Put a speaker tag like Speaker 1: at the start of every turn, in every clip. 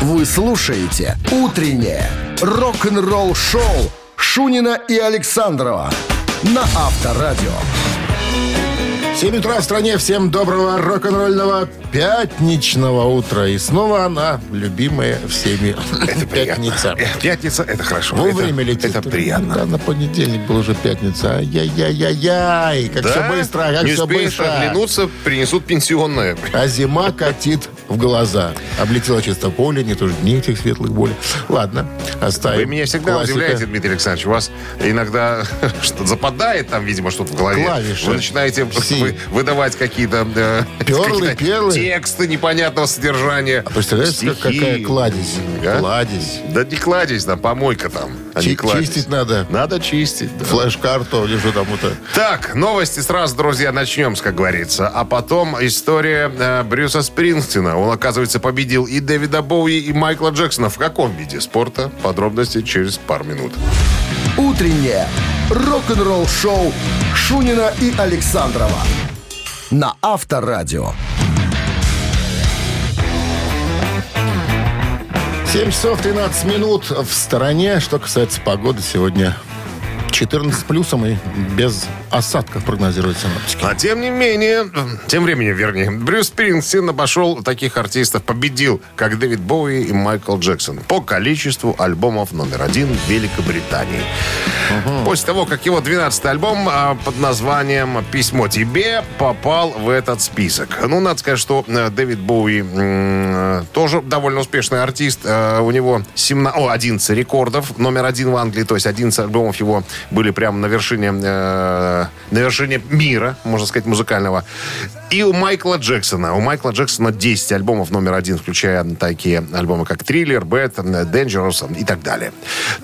Speaker 1: Вы слушаете «Утреннее рок-н-ролл-шоу» Шунина и Александрова на Авторадио.
Speaker 2: 7 утра в стране. Всем доброго рок-н-ролльного пятничного утра. И снова она, любимая всеми
Speaker 3: Это
Speaker 2: пятница.
Speaker 3: приятно. Пятница, это хорошо.
Speaker 2: Вовремя
Speaker 3: это,
Speaker 2: летит.
Speaker 3: Это приятно.
Speaker 2: Да, на понедельник был уже пятница. Ай-яй-яй-яй. Как все быстро, как
Speaker 3: Не
Speaker 2: все быстро.
Speaker 3: оглянуться, принесут пенсионное.
Speaker 2: А зима катит в глаза. Облетело чисто поле, не тоже дней этих светлых болей. Ладно, оставим.
Speaker 3: Вы меня всегда
Speaker 2: Классика.
Speaker 3: удивляете, Дмитрий Александрович. У вас иногда что западает там, видимо, что-то в голове.
Speaker 2: Клавиши.
Speaker 3: Вы начинаете вы- выдавать какие-то э,
Speaker 2: Перлы, перлы.
Speaker 3: тексты непонятного содержания.
Speaker 2: А представляешь,
Speaker 3: Стихи.
Speaker 2: какая кладезь?
Speaker 3: А?
Speaker 2: Кладезь.
Speaker 3: Да не кладезь, там помойка там. а
Speaker 2: Чи-
Speaker 3: кладезь.
Speaker 2: чистить надо.
Speaker 3: Надо чистить. да.
Speaker 2: Флеш-карту или что там это.
Speaker 3: Так, новости сразу, друзья, начнем, как говорится. А потом история э, Брюса Спрингстина. Он, оказывается, победил и Дэвида Боуи, и Майкла Джексона. В каком виде спорта? Подробности через пару минут.
Speaker 1: «Утреннее рок-н-ролл-шоу» Шунина и Александрова на Авторадио.
Speaker 2: 7 часов 13 минут в стороне. Что касается погоды, сегодня 14 плюсом и без осадков прогнозируют синоптики.
Speaker 3: А тем не менее, тем временем, вернее, Брюс Спрингстин обошел таких артистов, победил, как Дэвид Боуи и Майкл Джексон по количеству альбомов номер один в Великобритании. После того, как его 12-й альбом а, под названием «Письмо тебе» попал в этот список. Ну, надо сказать, что э, Дэвид Боуи м, тоже довольно успешный артист. Э, У него 17, о, 11 рекордов, номер один в Англии, то есть 11 альбомов его были прямо на вершине, э, на вершине мира, можно сказать, музыкального. И у Майкла Джексона. У Майкла Джексона 10 альбомов номер один, включая такие альбомы, как «Триллер», «Бэт», «Dangerous» и так далее.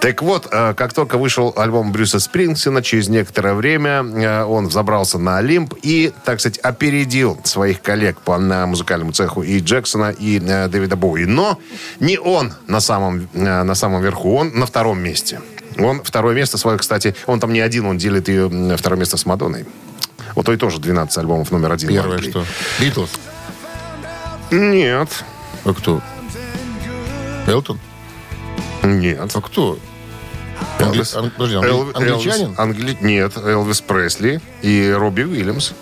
Speaker 3: Так вот, э, как только вышел альбом Брюса Спрингсина, через некоторое время э, он взобрался на Олимп и, так сказать, опередил своих коллег по на музыкальному цеху и Джексона, и э, Дэвида Боуи. Но не он на самом, э, на самом верху, он на втором месте. Он второе место свое, кстати, он там не один, он делит ее второе место с Мадонной. Вот той тоже 12 альбомов номер один.
Speaker 2: Первое что? Битлз.
Speaker 3: Нет.
Speaker 2: А кто? Элтон?
Speaker 3: Нет.
Speaker 2: А кто? Англи-
Speaker 3: Элвис.
Speaker 2: ан- подожди, англи-
Speaker 3: Эл-
Speaker 2: англичанин?
Speaker 3: Англи- Нет, Элвис Пресли и Робби Уильямс.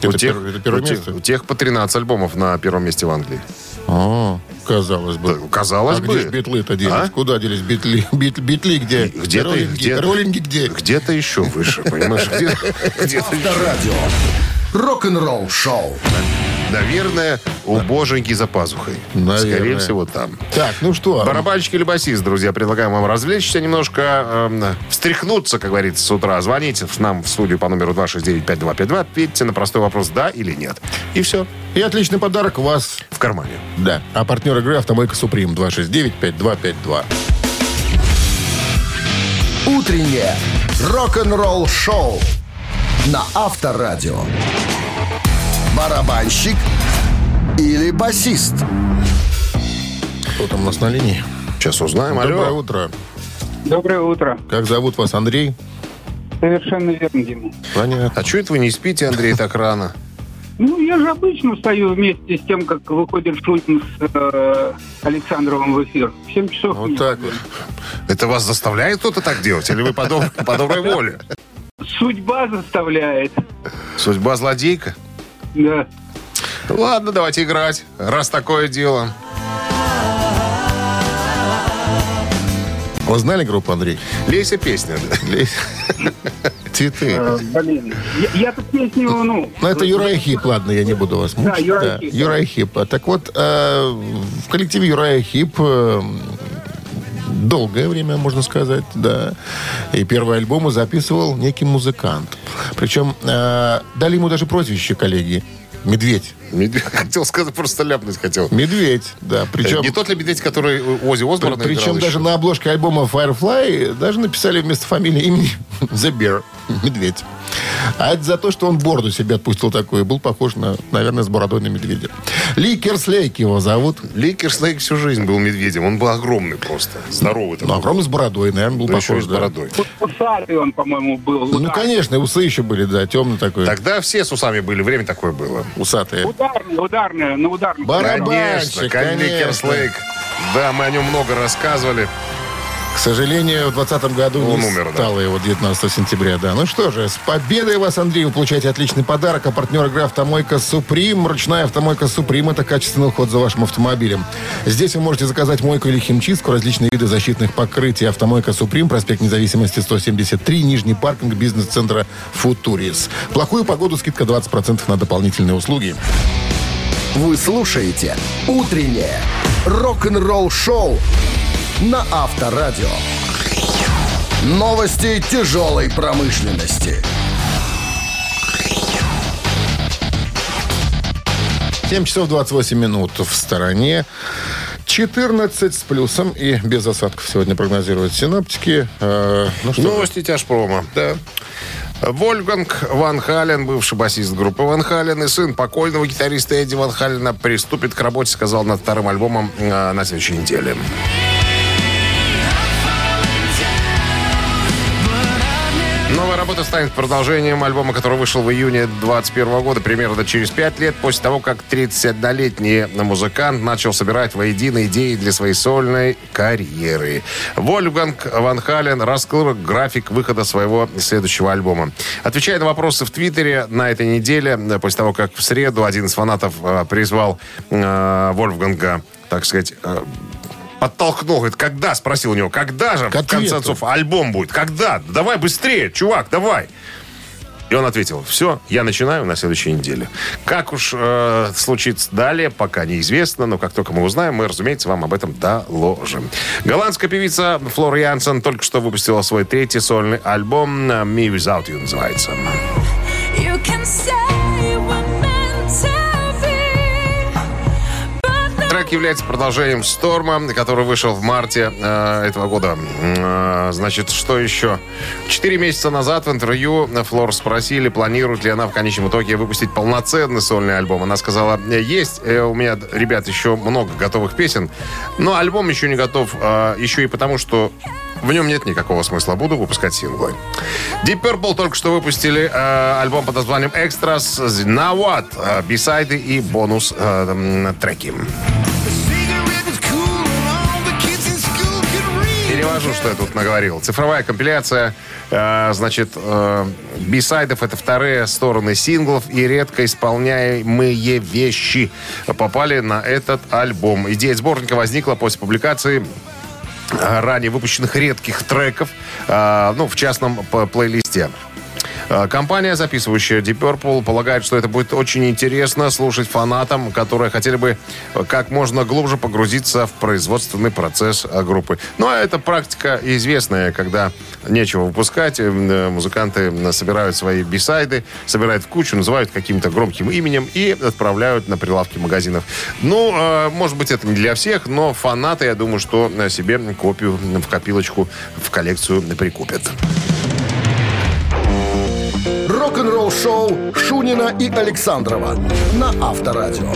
Speaker 2: Это
Speaker 3: у тех,
Speaker 2: пер- это первое
Speaker 3: у тех-
Speaker 2: место?
Speaker 3: у тех по 13 альбомов на первом месте в Англии.
Speaker 2: А, казалось бы.
Speaker 3: Казалось
Speaker 2: а
Speaker 3: бы.
Speaker 2: где ж битлы-то делись?
Speaker 3: А?
Speaker 2: Куда делись битли? Бит- битли где?
Speaker 3: Где-то,
Speaker 2: роллинги,
Speaker 3: где
Speaker 2: роллинги где?
Speaker 3: Где-то еще выше, понимаешь? Где- Где-то,
Speaker 1: Авторадио. Рок-н-ролл-шоу.
Speaker 3: наверное, у боженьки за пазухой.
Speaker 2: Наверное.
Speaker 3: Скорее всего, там.
Speaker 2: Так, ну что?
Speaker 3: Барабанщик или басист, друзья, предлагаем вам развлечься немножко, эм, встряхнуться, как говорится, с утра. Звоните в- нам в студию по номеру 269-5252, ответьте на простой вопрос «да» или «нет». И все,
Speaker 2: И отличный подарок у вас.
Speaker 3: в кармане.
Speaker 2: Да. А партнер игры «Автомойка Суприм» 269-5252.
Speaker 1: «Утреннее рок-н-ролл-шоу» на Авторадио. Барабанщик или басист?
Speaker 2: Кто там у нас на линии?
Speaker 3: Сейчас узнаем.
Speaker 2: Доброе
Speaker 3: Алло.
Speaker 2: утро.
Speaker 4: Доброе утро.
Speaker 2: Как зовут вас, Андрей?
Speaker 4: Совершенно верно, Дима.
Speaker 2: Понятно.
Speaker 3: А что это вы не спите, Андрей, так рано?
Speaker 4: Ну, я же обычно встаю вместе с тем, как выходит Шутин с э, Александровым в эфир. В 7 часов.
Speaker 2: Вот
Speaker 4: нет.
Speaker 2: так вот.
Speaker 3: Это вас заставляет кто-то так делать? Или вы по, доб- по доброй воле?
Speaker 4: Судьба заставляет.
Speaker 3: Судьба злодейка?
Speaker 4: Да.
Speaker 3: Ладно, давайте играть, раз такое дело.
Speaker 2: Вы знали группу, Андрей?
Speaker 3: Лейся песня.
Speaker 2: Лезь. Цветы.
Speaker 4: Э, блин. Я, тут песню, ну...
Speaker 2: Ну, это Юрай Хип, ладно, я не буду вас мучить.
Speaker 4: Да, Юрай Хип.
Speaker 2: Юрай Так вот, э, в коллективе Юрая Хип э, долгое время, можно сказать, да. И первый альбом записывал некий музыкант. Причем э, дали ему даже прозвище коллеги. Медведь.
Speaker 3: Медведь. Хотел сказать, просто ляпнуть хотел.
Speaker 2: Медведь, да. Причем,
Speaker 3: Не тот ли медведь, который Ози Осборн
Speaker 2: причем
Speaker 3: еще?
Speaker 2: даже на обложке альбома Firefly даже написали вместо фамилии имени The Bear. Медведь. А это за то, что он бороду себе отпустил такую. Был похож на, наверное, с бородой на медведя. Ли Керслейк его зовут.
Speaker 3: Ликер Снейк всю жизнь был медведем. Он был огромный просто. Здоровый такой.
Speaker 2: Ну, огромный с бородой, наверное, был
Speaker 3: Да еще и
Speaker 2: похож.
Speaker 3: с
Speaker 2: да.
Speaker 3: бородой.
Speaker 4: Усатый он, по-моему, был.
Speaker 2: Ну, конечно, усы еще были, да, темный такой.
Speaker 3: Тогда все с усами были. Время такое было.
Speaker 2: Усатые.
Speaker 4: Ударный, ударный, на ударный.
Speaker 2: Барабанщик,
Speaker 3: Конечно,
Speaker 2: конечно.
Speaker 3: Да, мы о нем много рассказывали.
Speaker 2: К сожалению, в 2020 году
Speaker 3: Он
Speaker 2: не
Speaker 3: умер, да.
Speaker 2: стало его 19 сентября. Да. Ну что же, с победой вас, Андрей, вы получаете отличный подарок. А партнер игры «Автомойка Суприм». Ручная «Автомойка Суприм» — это качественный уход за вашим автомобилем. Здесь вы можете заказать мойку или химчистку, различные виды защитных покрытий. «Автомойка Суприм», проспект Независимости, 173, Нижний паркинг бизнес-центра «Футурис». Плохую погоду скидка 20% на дополнительные услуги.
Speaker 1: Вы слушаете «Утреннее рок-н-ролл-шоу» на Авторадио. Новости тяжелой промышленности.
Speaker 2: 7 часов 28 минут в стороне. 14 с плюсом и без осадков сегодня прогнозируют синоптики. Э, ну что,
Speaker 3: Новости тяжпрома.
Speaker 2: да.
Speaker 3: Вольфганг Ван Хален, бывший басист группы Ван Хален и сын покойного гитариста Эдди Ван Халена приступит к работе, сказал, над вторым альбомом э, на следующей неделе. Работа станет продолжением альбома, который вышел в июне 2021 года, примерно через пять лет после того, как 31-летний музыкант начал собирать воедино идеи для своей сольной карьеры. Вольфганг Ван Хален раскрыл график выхода своего следующего альбома. Отвечая на вопросы в Твиттере на этой неделе, после того, как в среду один из фанатов э, призвал э, Вольфганга, так сказать, э, подтолкнул, говорит, когда, спросил у него, когда же,
Speaker 2: К
Speaker 3: в конце концов, альбом будет, когда? Давай быстрее, чувак, давай. И он ответил, все, я начинаю на следующей неделе. Как уж э, случится далее, пока неизвестно, но как только мы узнаем, мы, разумеется, вам об этом доложим. Голландская певица Флора Янсен только что выпустила свой третий сольный альбом э, «Me Without You» называется.
Speaker 5: You can say
Speaker 3: Трек является продолжением «Сторма», который вышел в марте э, этого года. Э, значит, что еще? Четыре месяца назад в интервью Флор спросили, планирует ли она в конечном итоге выпустить полноценный сольный альбом. Она сказала, есть э, у меня, ребят, еще много готовых песен, но альбом еще не готов, э, еще и потому, что в нем нет никакого смысла. Буду выпускать синглы. Deep Purple только что выпустили э, альбом под названием «Extras». Now What? Э, бисайды и бонус э, треки. Перевожу, что я тут наговорил. Цифровая компиляция, э, значит, э, бисайдов это вторые стороны синглов и редко исполняемые вещи попали на этот альбом. Идея сборника возникла после публикации э, ранее выпущенных редких треков, э, ну, в частном плейлисте. Э, Компания, записывающая Deep Purple, полагает, что это будет очень интересно слушать фанатам, которые хотели бы э, как можно глубже погрузиться в производственный процесс э, группы. Ну, а это практика известная, когда нечего выпускать, музыканты собирают свои бисайды, собирают в кучу, называют каким-то громким именем и отправляют на прилавки магазинов. Ну, может быть, это не для всех, но фанаты, я думаю, что себе копию в копилочку, в коллекцию прикупят.
Speaker 1: Рок-н-ролл-шоу Шунина и Александрова на Авторадио.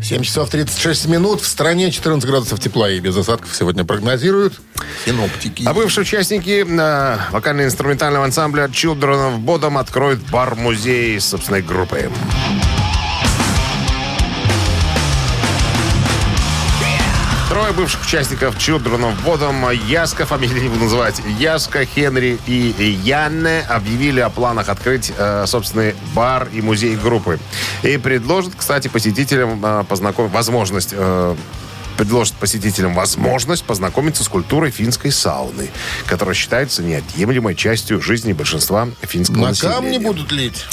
Speaker 2: 7 часов 36 минут. В стране 14 градусов тепла и без осадков сегодня прогнозируют синоптики.
Speaker 3: А бывшие участники э, вокально-инструментального ансамбля Children of Bodom откроют бар-музей собственной группы. Трое бывших участников Children of Bodom, Яска, фамилии не буду называть, Яска, Хенри и Янне объявили о планах открыть э, собственный бар и музей группы. И предложат, кстати, посетителям э, познаком- возможность э, предложит посетителям возможность познакомиться с культурой финской сауны, которая считается неотъемлемой частью жизни большинства финского
Speaker 2: На
Speaker 3: населения.
Speaker 2: камни будут лить.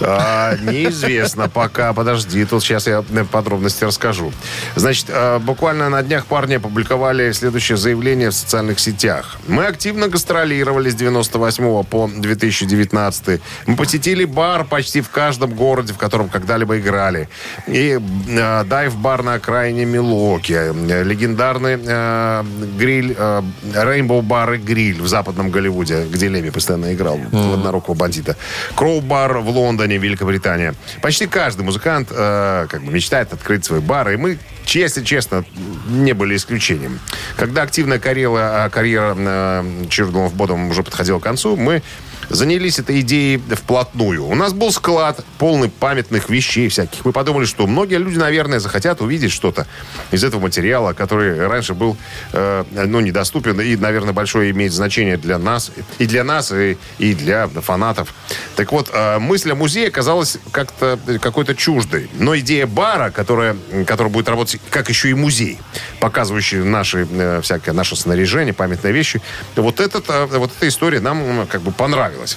Speaker 3: А, неизвестно пока. Подожди, тут сейчас я подробности расскажу. Значит, а, буквально на днях парни опубликовали следующее заявление в социальных сетях. Мы активно гастролировали с 98 по 2019. Мы посетили бар почти в каждом городе, в котором когда-либо играли. И э, дайв-бар на окраине Милоки. Э, Легендарный э, гриль, э, Rainbow Bar и гриль в западном Голливуде, где Леми постоянно играл в однорукого бандита. Кроу-бар в Лондоне, Великобритания. Почти каждый музыкант э, как бы мечтает открыть свой бар, и мы, если честно, не были исключением. Когда активная карьера, э, карьера э, of Bodom уже подходила к концу, мы занялись этой идеей вплотную. У нас был склад полный памятных вещей всяких. Мы подумали, что многие люди, наверное, захотят увидеть что-то из этого материала, который раньше был, э, ну, недоступен и, наверное, большое имеет значение для нас, и для нас, и, и для фанатов. Так вот, э, мысль о музее казалась как-то какой-то чуждой. Но идея бара, которая, которая будет работать как еще и музей, показывающий наши, э, всякое наше снаряжение, памятные вещи, вот, этот, э, вот эта история нам как бы понравилась.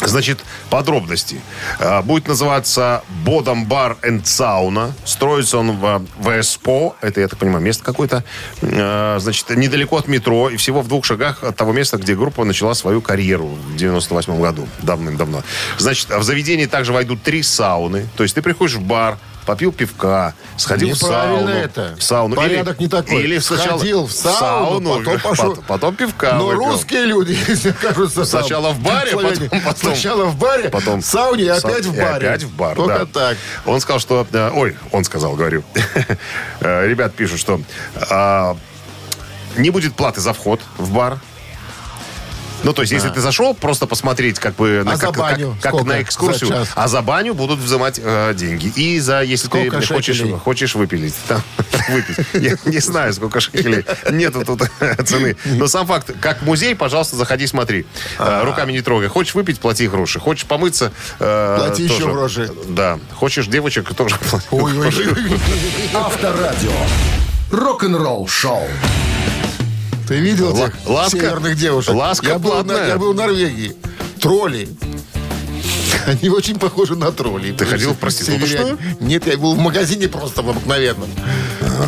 Speaker 3: Значит, подробности. А, Будет называться Бодом Бар энд Сауна. Строится он в ВСПО. Это, я так понимаю, место какое-то. А, Значит, недалеко от метро и всего в двух шагах от того места, где группа начала свою карьеру в 98 году. Давным-давно. Значит, в заведении также войдут три сауны. То есть ты приходишь в бар, попил пивка, сходил в сауну.
Speaker 2: это.
Speaker 3: В сауну.
Speaker 2: Порядок не такой.
Speaker 3: Или сначала
Speaker 2: Сходил в сауну, потом пошел.
Speaker 3: потом, потом пивка
Speaker 2: Но
Speaker 3: выпил.
Speaker 2: русские люди, если окажутся
Speaker 3: Сначала в баре,
Speaker 2: в
Speaker 3: потом- потом-
Speaker 2: Сначала в баре,
Speaker 3: Потом
Speaker 2: в сауне и опять в баре.
Speaker 3: опять в бар,
Speaker 2: Только
Speaker 3: да.
Speaker 2: так.
Speaker 3: Он сказал, что... э, Ой, он сказал, говорю. Э, Ребят пишут, что а, не будет платы за вход в бар. Ну, то есть, если ты зашел просто посмотреть, как бы, на,
Speaker 2: А
Speaker 3: как, как- как на экскурсию, а за баню будут взимать э, деньги. И за, если
Speaker 2: Сколько
Speaker 3: ты хочешь,
Speaker 2: шекелей?
Speaker 3: хочешь выпилить, там, выпить. Я не знаю, сколько шекелей. Нету тут цены. Но сам факт, как музей, пожалуйста, заходи, смотри. Э, Руками не трогай. Хочешь выпить, плати гроши. Хочешь помыться, э,
Speaker 2: Плати еще гроши.
Speaker 3: Да. Хочешь девочек, тоже плати.
Speaker 1: Авторадио. Рок-н-ролл шоу.
Speaker 2: Ты видел этих
Speaker 3: ласка-
Speaker 2: северных девушек?
Speaker 3: ласка
Speaker 2: я был, на,
Speaker 3: платная.
Speaker 2: я был в Норвегии. Тролли. Они очень похожи на троллей.
Speaker 3: Ты ходил в проституточную?
Speaker 2: Нет, я был в магазине просто в обыкновенном.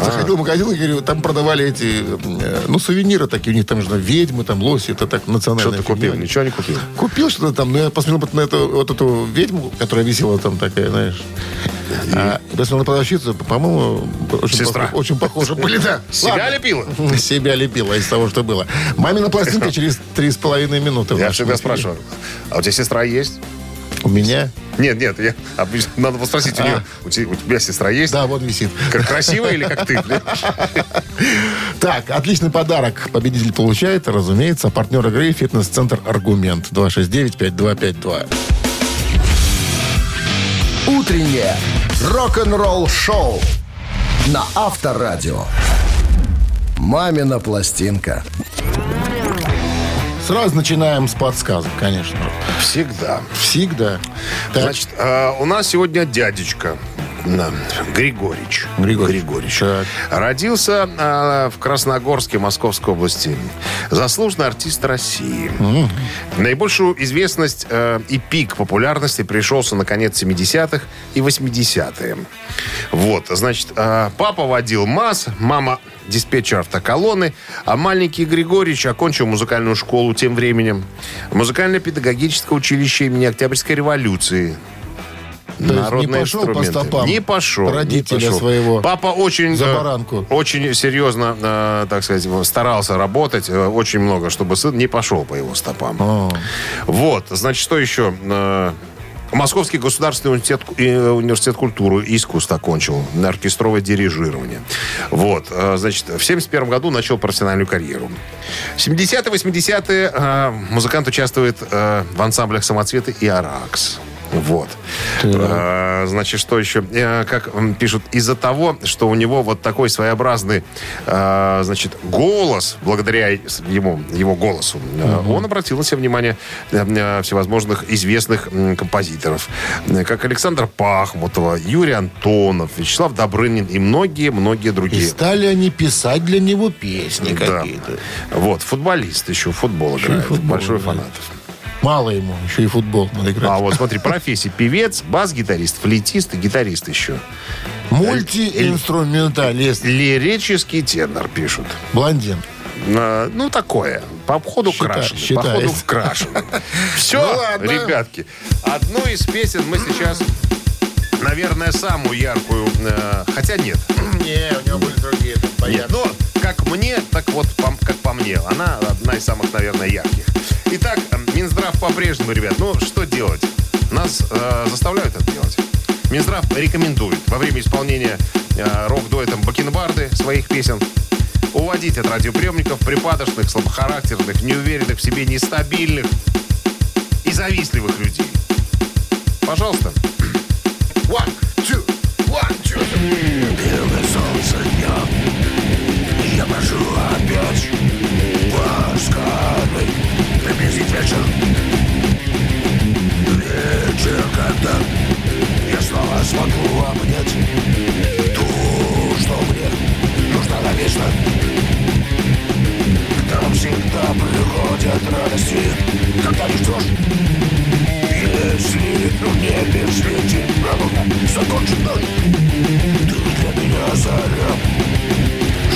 Speaker 2: Заходил в магазин и говорю, там продавали эти, э, ну, сувениры такие. У них там же ведьмы, там лоси, это так национальная
Speaker 3: Что ты купил?
Speaker 2: фигня.
Speaker 3: Ничего не купил.
Speaker 2: Купил что-то там, но я посмотрел на эту, вот эту ведьму, которая висела там такая, знаешь. А, я посмотрел на продавщицу, по-моему, очень,
Speaker 3: Сестра.
Speaker 2: пох- очень похоже были, да.
Speaker 3: Себя
Speaker 2: Ладно.
Speaker 3: лепила?
Speaker 2: Себя лепила из того, что было. Мамина пластинка через три с половиной минуты.
Speaker 3: Я всегда спрашиваю. А у тебя сестра есть?
Speaker 2: У меня?
Speaker 3: Нет, нет, я, обычно надо было спросить у нее. У тебя, у тебя сестра есть?
Speaker 2: Да, вот висит.
Speaker 3: Как красивая или как ты?
Speaker 2: Так, отличный подарок победитель получает, разумеется, партнер игры «Фитнес-центр Аргумент» 269-5252.
Speaker 1: Утреннее рок-н-ролл шоу на Авторадио. Мамина пластинка.
Speaker 2: Сразу начинаем с подсказок, конечно.
Speaker 3: Всегда.
Speaker 2: Всегда. Так,
Speaker 3: Значит, а, у нас сегодня дядечка. Григорич.
Speaker 2: Григорич.
Speaker 3: Григорич.
Speaker 2: Так.
Speaker 3: Родился а, в Красногорске Московской области. Заслуженный артист России. Наибольшую известность э, и пик популярности пришелся на конец 70-х и 80-е. Вот, значит, э, папа водил МАЗ, мама диспетчер автоколонны, а маленький Григорьевич окончил музыкальную школу тем временем. Музыкально-педагогическое училище имени Октябрьской революции.
Speaker 2: То есть не пошел по стопам
Speaker 3: Не пошел.
Speaker 2: родителя
Speaker 3: не пошел.
Speaker 2: своего
Speaker 3: Папа очень...
Speaker 2: за
Speaker 3: э,
Speaker 2: баранку.
Speaker 3: Очень серьезно, э, так сказать, старался работать. э, очень много, чтобы сын не пошел по его стопам.
Speaker 2: О.
Speaker 3: Вот, значит, что еще? Э, Московский государственный университет, э, университет культуры и искусств окончил. Оркестровое дирижирование. Вот. э, Значит, в 71 году начал профессиональную карьеру. В 70-е, 80-е э, музыкант участвует в ансамблях «Самоцветы» и «Аракс». Вот. Э, Значит, что еще? Э, Как пишут, из-за того, что у него вот такой своеобразный, э, значит, голос, благодаря ему, его голосу, э, он обратил на себя внимание э, всевозможных известных композиторов, как Александр Пахмутова, Юрий Антонов, Вячеслав Добрынин и многие-многие
Speaker 2: И
Speaker 3: другие.
Speaker 2: стали они писать для него песни
Speaker 3: Да.
Speaker 2: какие-то.
Speaker 3: Вот, футболист еще, футбол
Speaker 2: и
Speaker 3: играет,
Speaker 2: футбол
Speaker 3: большой
Speaker 2: играет.
Speaker 3: фанат.
Speaker 2: Мало ему, еще и футбол надо играть.
Speaker 3: А вот смотри, профессии певец, бас-гитарист, флейтист и гитарист еще.
Speaker 2: Мультиинструменталист.
Speaker 3: Лирический тенор пишут.
Speaker 2: Блондин.
Speaker 3: А, Ну, такое. По обходу
Speaker 2: Счита-
Speaker 3: крашеный. По ходу крашеный. Все,
Speaker 2: Ну
Speaker 3: ребятки. Одну из песен мы сейчас, наверное, самую яркую... э, хотя нет.
Speaker 2: Не, у него были другие. там,
Speaker 3: Нет, но как мне, так вот как по мне. Она одна из самых, наверное, ярких. Итак, э, Минздрав по-прежнему, ребят, ну что делать? Нас э, заставляют это делать. Минздрав рекомендует во время исполнения э, рок-дуэтом Бакенбарды своих песен уводить от радиоприемников припадочных, слабохарактерных, неуверенных в себе, нестабильных завистливых людей. Пожалуйста.
Speaker 2: One, two, one, two.
Speaker 1: Белое солнце дня Я прошу опять Ласкавый Приблизить вечер. Вечер, когда Я снова смогу обнять Ту, что мне нужна навечно. Там всегда приходят радости. Когда не ждешь Если светит радуга Закончит ночь Ты для меня заря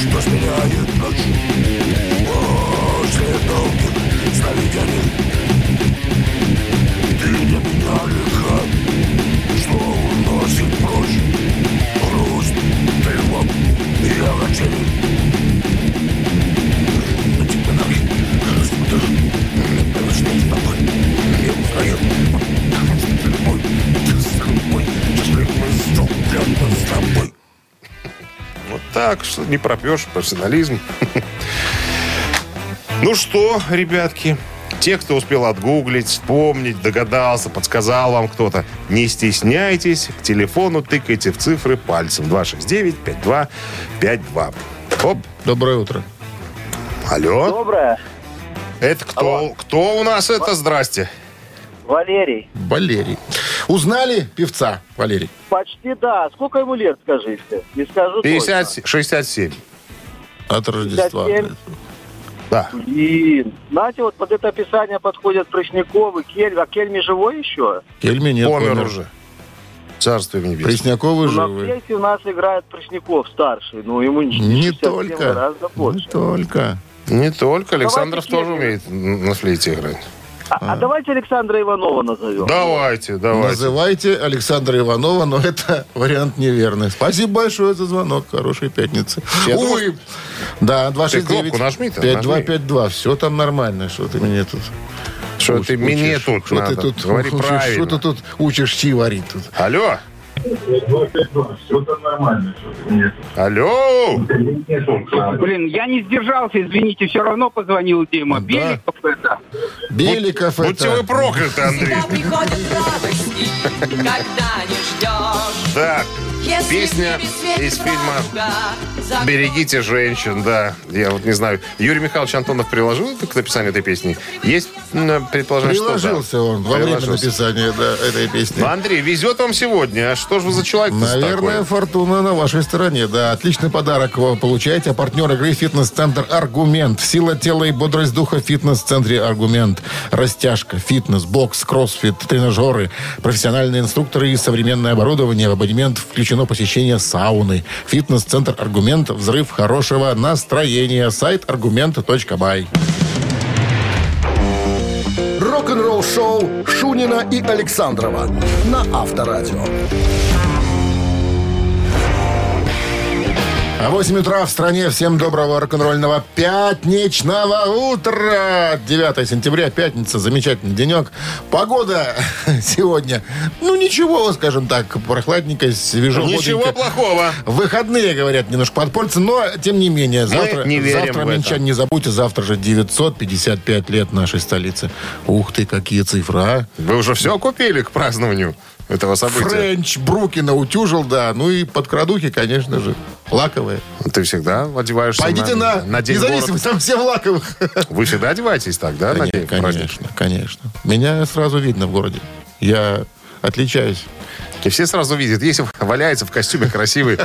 Speaker 1: Что сменяет ночь После долгих сновидений Ты для меня река Что уносит прочь Грусть, тревог и огорчений На тебе рядом с тобой
Speaker 3: Вот так, что не пропьешь профессионализм. Ну что, ребятки, те, кто успел отгуглить, вспомнить, догадался, подсказал вам кто-то, не стесняйтесь, к телефону тыкайте в цифры пальцем 269-5252. Оп,
Speaker 2: Доброе утро.
Speaker 3: алло,
Speaker 6: Доброе.
Speaker 3: это кто? Кто у нас это? Здрасте.
Speaker 6: Валерий.
Speaker 2: Валерий. Узнали певца, Валерий?
Speaker 6: Почти да. Сколько ему лет, скажите? Не скажу
Speaker 3: 50, 67.
Speaker 2: От Рождества.
Speaker 6: 57.
Speaker 3: Да.
Speaker 6: точно. Блин. Знаете, вот под это описание подходят Прысняков и Кельми. А Кельми живой еще?
Speaker 2: Кельми нет.
Speaker 3: Помер уже. Царство им небесное.
Speaker 2: Пресняковы
Speaker 6: Ну, на
Speaker 2: живы.
Speaker 6: флейте у нас играет Прысняков старший. Ну, ему не
Speaker 2: Не
Speaker 6: 67
Speaker 2: только.
Speaker 6: гораздо
Speaker 2: Не
Speaker 6: больше.
Speaker 2: только.
Speaker 3: Не только. Александров
Speaker 6: Давайте
Speaker 3: тоже умеет на флейте играть.
Speaker 6: А, а давайте Александра Иванова назовем.
Speaker 3: Давайте, давайте.
Speaker 2: Называйте Александра Иванова, но это вариант неверный. Спасибо большое за звонок. Хорошей пятницы.
Speaker 3: Я
Speaker 2: Ой. Да, 269
Speaker 3: кнопку нажми-то,
Speaker 2: 5252. Все там нормально. Что ты мне тут...
Speaker 3: Что ты мне тут
Speaker 2: Что ты тут
Speaker 3: Говори правильно.
Speaker 2: Что ты тут учишь щи варить тут?
Speaker 3: Алло. Алло.
Speaker 4: Блин, я не сдержался, извините, все равно позвонил Дима.
Speaker 2: Да.
Speaker 4: Беликов это.
Speaker 2: Беликов
Speaker 3: Будьте
Speaker 2: это...
Speaker 3: вы прокляты, Андрей.
Speaker 5: Всегда приходят радости, когда не ждешь.
Speaker 3: Так, песня из фильма «Берегите женщин», да. Я вот не знаю. Юрий Михайлович Антонов приложил к написанию этой песни? Есть предположение, что.
Speaker 2: Приложился он во время написания этой песни.
Speaker 3: Ну, Андрей, везет вам сегодня. А что же вы за человек
Speaker 2: Наверное, фортуна на вашей стороне. Да, отличный подарок вы получаете. А партнер игры «Фитнес-центр Аргумент». Сила тела и бодрость духа в фитнес-центре «Аргумент». Растяжка, фитнес, бокс, кроссфит, тренажеры, профессиональные инструкторы и современное оборудование. В абонемент включено посещение сауны. Фитнес-центр «Аргумент». Взрыв хорошего настроения. Сайт аргумент.бай.
Speaker 1: Рок-н-ролл шоу Шунина и Александрова на Авторадио.
Speaker 2: 8 утра в стране. Всем доброго рок-н-ролльного пятничного утра. 9 сентября, пятница. Замечательный денек. Погода сегодня, ну ничего, скажем так, прохладненько, свежо.
Speaker 3: Ничего
Speaker 2: бодренько.
Speaker 3: плохого.
Speaker 2: Выходные, говорят, немножко подпольцы, но, тем не менее, завтра,
Speaker 3: не верим
Speaker 2: завтра минчане, не забудьте, завтра же 955 лет нашей столицы. Ух ты, какие цифры, а?
Speaker 3: Вы уже все купили к празднованию этого события?
Speaker 2: Френч Брукина утюжил, да. Ну и подкрадухи, конечно же, лаковые.
Speaker 3: Ты всегда одеваешься
Speaker 2: Пойдите на,
Speaker 3: на день
Speaker 2: независимость, там все в лаковых.
Speaker 3: Вы всегда одеваетесь так, да, на день
Speaker 2: Конечно,
Speaker 3: праздника?
Speaker 2: конечно. Меня сразу видно в городе. Я отличаюсь.
Speaker 3: И все сразу видят, если валяется в костюме красивый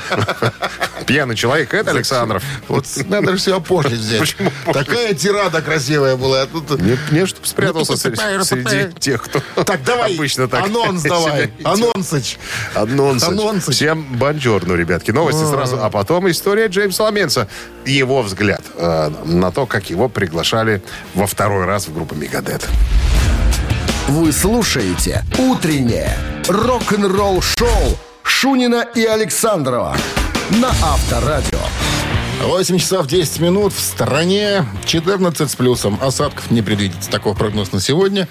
Speaker 3: пьяный человек, это Александров.
Speaker 2: Вот надо же все опошлить взять.
Speaker 3: Почему?
Speaker 2: Такая тирада красивая была. а тут-
Speaker 3: Не, не чтобы спрятался
Speaker 2: Ну,
Speaker 3: среди, среди тех, кто
Speaker 2: Так, давай,
Speaker 3: обычно так
Speaker 2: анонс давай. Анонсыч.
Speaker 3: Анонс.
Speaker 2: Анонсыч.
Speaker 3: Всем бонжорну, ребятки. Новости сразу, а потом история Джеймса Ламенса. Его взгляд э, на то, как его приглашали во второй раз в группу Мегадет.
Speaker 1: Вы слушаете «Утреннее рок-н-ролл-шоу» Шунина и Александрова на Авторадио.
Speaker 2: 8 часов 10 минут. В стране 14 с плюсом. Осадков не предвидится. Таков прогноз на сегодня.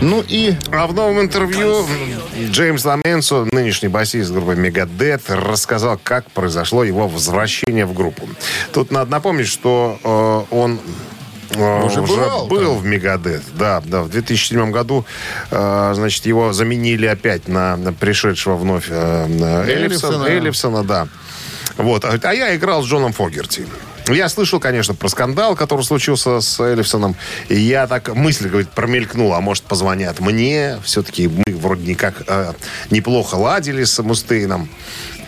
Speaker 2: Ну и
Speaker 3: А в новом интервью Джеймс Ламенсо, нынешний басист группы Мегадет, рассказал, как произошло его возвращение в группу. Тут надо напомнить, что э, он э,
Speaker 2: Уже бывал
Speaker 3: был
Speaker 2: там.
Speaker 3: в Мегадет. Да, да. В 2007 году, э, значит, его заменили опять на, на пришедшего вновь э, на Эллифсона.
Speaker 2: Эллифсона.
Speaker 3: Эллифсона, да. Вот. А а я играл с Джоном Фогерти. Я слышал, конечно, про скандал, который случился с Эллифсоном. И я так, мысль, говорит, промелькнула. А может, позвонят мне. Все-таки мы вроде никак э, неплохо ладили с Мустейном.